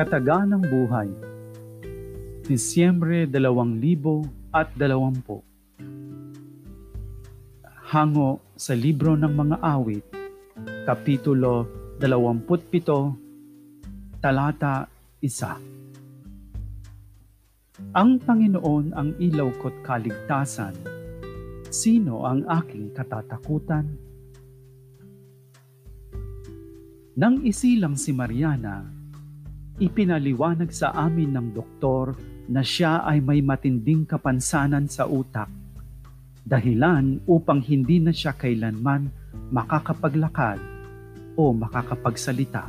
Kataganang Buhay. Disyembre 2020 Hango sa Libro ng Mga Awit Kapitulo 27 Talata 1 Ang Panginoon ang ilaw ko't kaligtasan. Sino ang aking katatakutan? Nang isilang si Mariana, ipinaliwanag sa amin ng doktor na siya ay may matinding kapansanan sa utak. Dahilan upang hindi na siya kailanman makakapaglakad o makakapagsalita.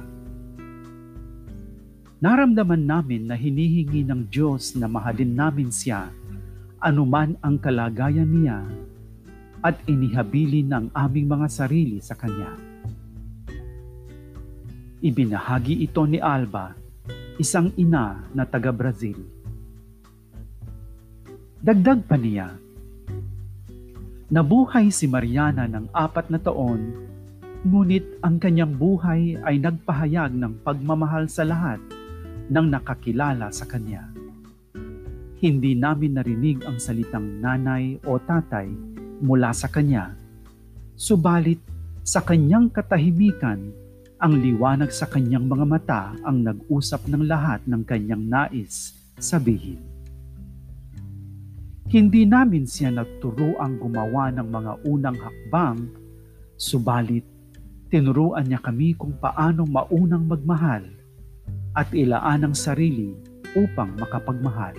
Naramdaman namin na hinihingi ng Diyos na mahalin namin siya anuman ang kalagayan niya at inihabili ng aming mga sarili sa Kanya. Ibinahagi ito ni Alba isang ina na taga-Brazil. Dagdag pa niya, nabuhay si Mariana ng apat na taon, ngunit ang kanyang buhay ay nagpahayag ng pagmamahal sa lahat ng nakakilala sa kanya. Hindi namin narinig ang salitang nanay o tatay mula sa kanya, subalit sa kanyang katahimikan ang liwanag sa kanyang mga mata ang nag-usap ng lahat ng kanyang nais sabihin. Hindi namin siya naturuang gumawa ng mga unang hakbang, subalit tinuruan niya kami kung paano maunang magmahal at ilaan ang sarili upang makapagmahal.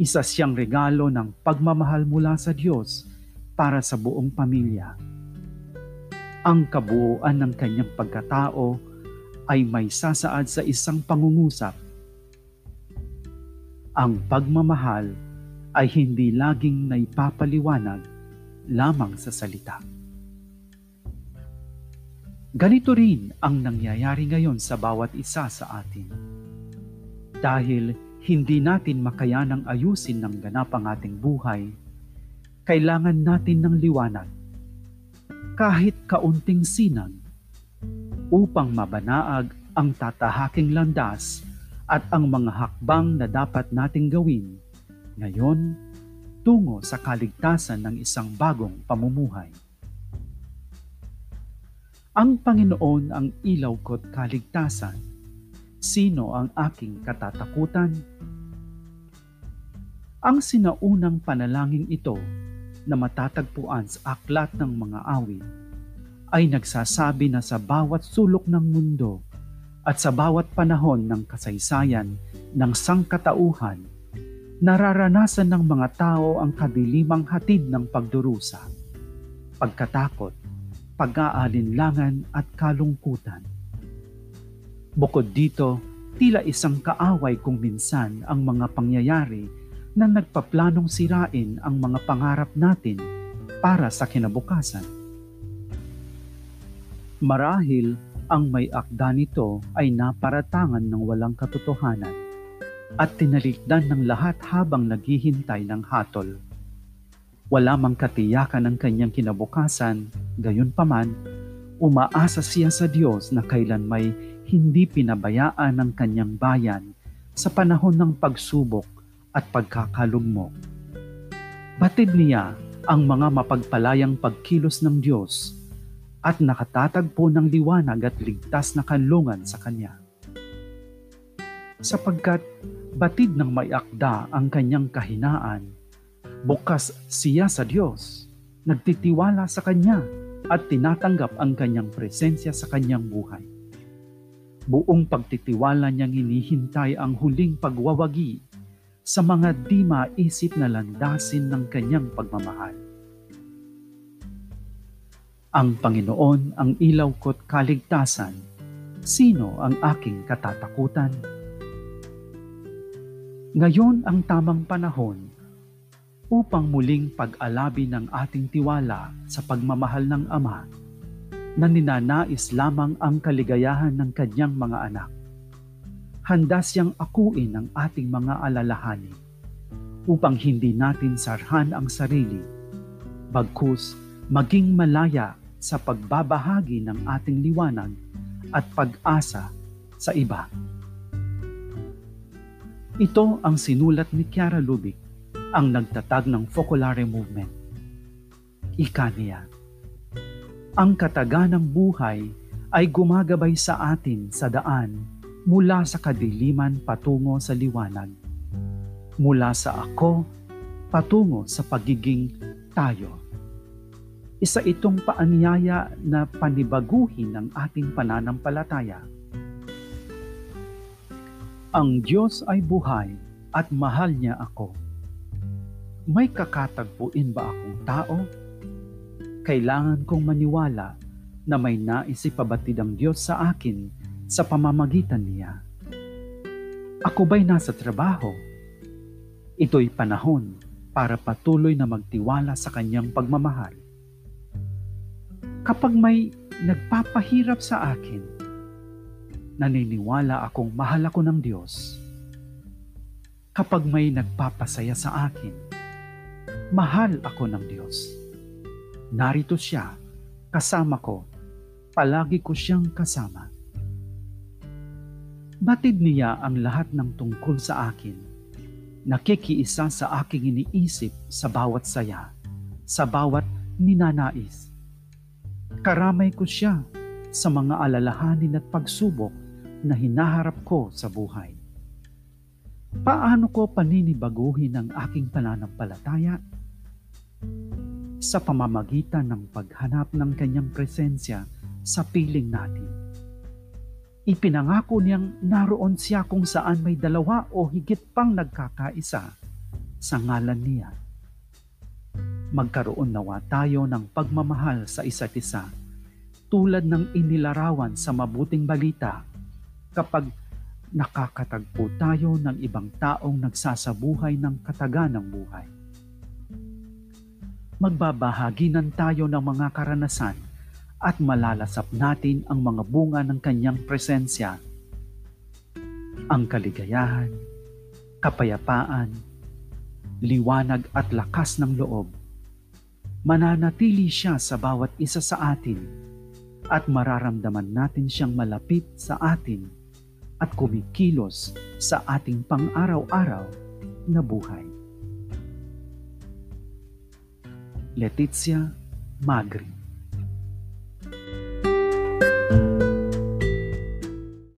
Isa siyang regalo ng pagmamahal mula sa Diyos para sa buong pamilya ang kabuuan ng kanyang pagkatao ay may sasaad sa isang pangungusap. Ang pagmamahal ay hindi laging naipapaliwanag lamang sa salita. Ganito rin ang nangyayari ngayon sa bawat isa sa atin. Dahil hindi natin makayanang ayusin ng ganap ang ating buhay, kailangan natin ng liwanag kahit kaunting sinag upang mabanaag ang tatahaking landas at ang mga hakbang na dapat nating gawin ngayon tungo sa kaligtasan ng isang bagong pamumuhay. Ang Panginoon ang ilaw ko't kaligtasan. Sino ang aking katatakutan? Ang sinaunang panalangin ito na matatagpuan sa aklat ng mga awit ay nagsasabi na sa bawat sulok ng mundo at sa bawat panahon ng kasaysayan ng sangkatauhan, nararanasan ng mga tao ang kadilimang hatid ng pagdurusa, pagkatakot, pag-aalinlangan at kalungkutan. Bukod dito, tila isang kaaway kung minsan ang mga pangyayari na nagpaplanong sirain ang mga pangarap natin para sa kinabukasan. Marahil ang may akda nito ay naparatangan ng walang katotohanan at tinalikdan ng lahat habang naghihintay ng hatol. Wala mang katiyakan ng kanyang kinabukasan, gayon paman, umaasa siya sa Diyos na kailan may hindi pinabayaan ng kanyang bayan sa panahon ng pagsubok at pagkakalugmok. Batid niya ang mga mapagpalayang pagkilos ng Diyos at nakatatagpo ng liwanag at ligtas na kanlungan sa Kanya. Sapagkat batid ng may akda ang kanyang kahinaan, bukas siya sa Diyos, nagtitiwala sa Kanya at tinatanggap ang kanyang presensya sa kanyang buhay. Buong pagtitiwala niyang hinihintay ang huling pagwawagi sa mga di maisip na landasin ng kanyang pagmamahal. Ang Panginoon ang ilaw ko't kaligtasan. Sino ang aking katatakutan? Ngayon ang tamang panahon upang muling pag-alabi ng ating tiwala sa pagmamahal ng Ama na ninanais lamang ang kaligayahan ng kanyang mga anak handa siyang akuin ang ating mga alalahanin upang hindi natin sarhan ang sarili, bagkus maging malaya sa pagbabahagi ng ating liwanag at pag-asa sa iba. Ito ang sinulat ni Chiara Lubick, ang nagtatag ng Focolare Movement. Ika niya, Ang kataganang buhay ay gumagabay sa atin sa daan mula sa kadiliman patungo sa liwanag. Mula sa ako patungo sa pagiging tayo. Isa itong paanyaya na panibaguhin ang ating pananampalataya. Ang Diyos ay buhay at mahal niya ako. May kakatagpuin ba akong tao? Kailangan kong maniwala na may naisipabatid ang Diyos sa akin sa pamamagitan niya. Ako ba'y nasa trabaho? Ito'y panahon para patuloy na magtiwala sa kanyang pagmamahal. Kapag may nagpapahirap sa akin, naniniwala akong mahal ako ng Diyos. Kapag may nagpapasaya sa akin, mahal ako ng Diyos. Narito siya, kasama ko, palagi ko siyang kasama. Batid niya ang lahat ng tungkol sa akin. Nakikiisa sa aking iniisip sa bawat saya, sa bawat ninanais. Karamay ko siya sa mga alalahanin at pagsubok na hinaharap ko sa buhay. Paano ko paninibaguhin ang aking pananampalataya? Sa pamamagitan ng paghanap ng kanyang presensya sa piling natin Ipinangako niyang naroon siya kung saan may dalawa o higit pang nagkakaisa sa ngalan niya. Magkaroon nawa tayo ng pagmamahal sa isa't isa tulad ng inilarawan sa mabuting balita kapag nakakatagpo tayo ng ibang taong nagsasabuhay ng kataganang buhay. Magbabahaginan tayo ng mga karanasan at malalasap natin ang mga bunga ng kanyang presensya. Ang kaligayahan, kapayapaan, liwanag at lakas ng loob. Mananatili siya sa bawat isa sa atin at mararamdaman natin siyang malapit sa atin at kumikilos sa ating pang-araw-araw na buhay. Letizia Magri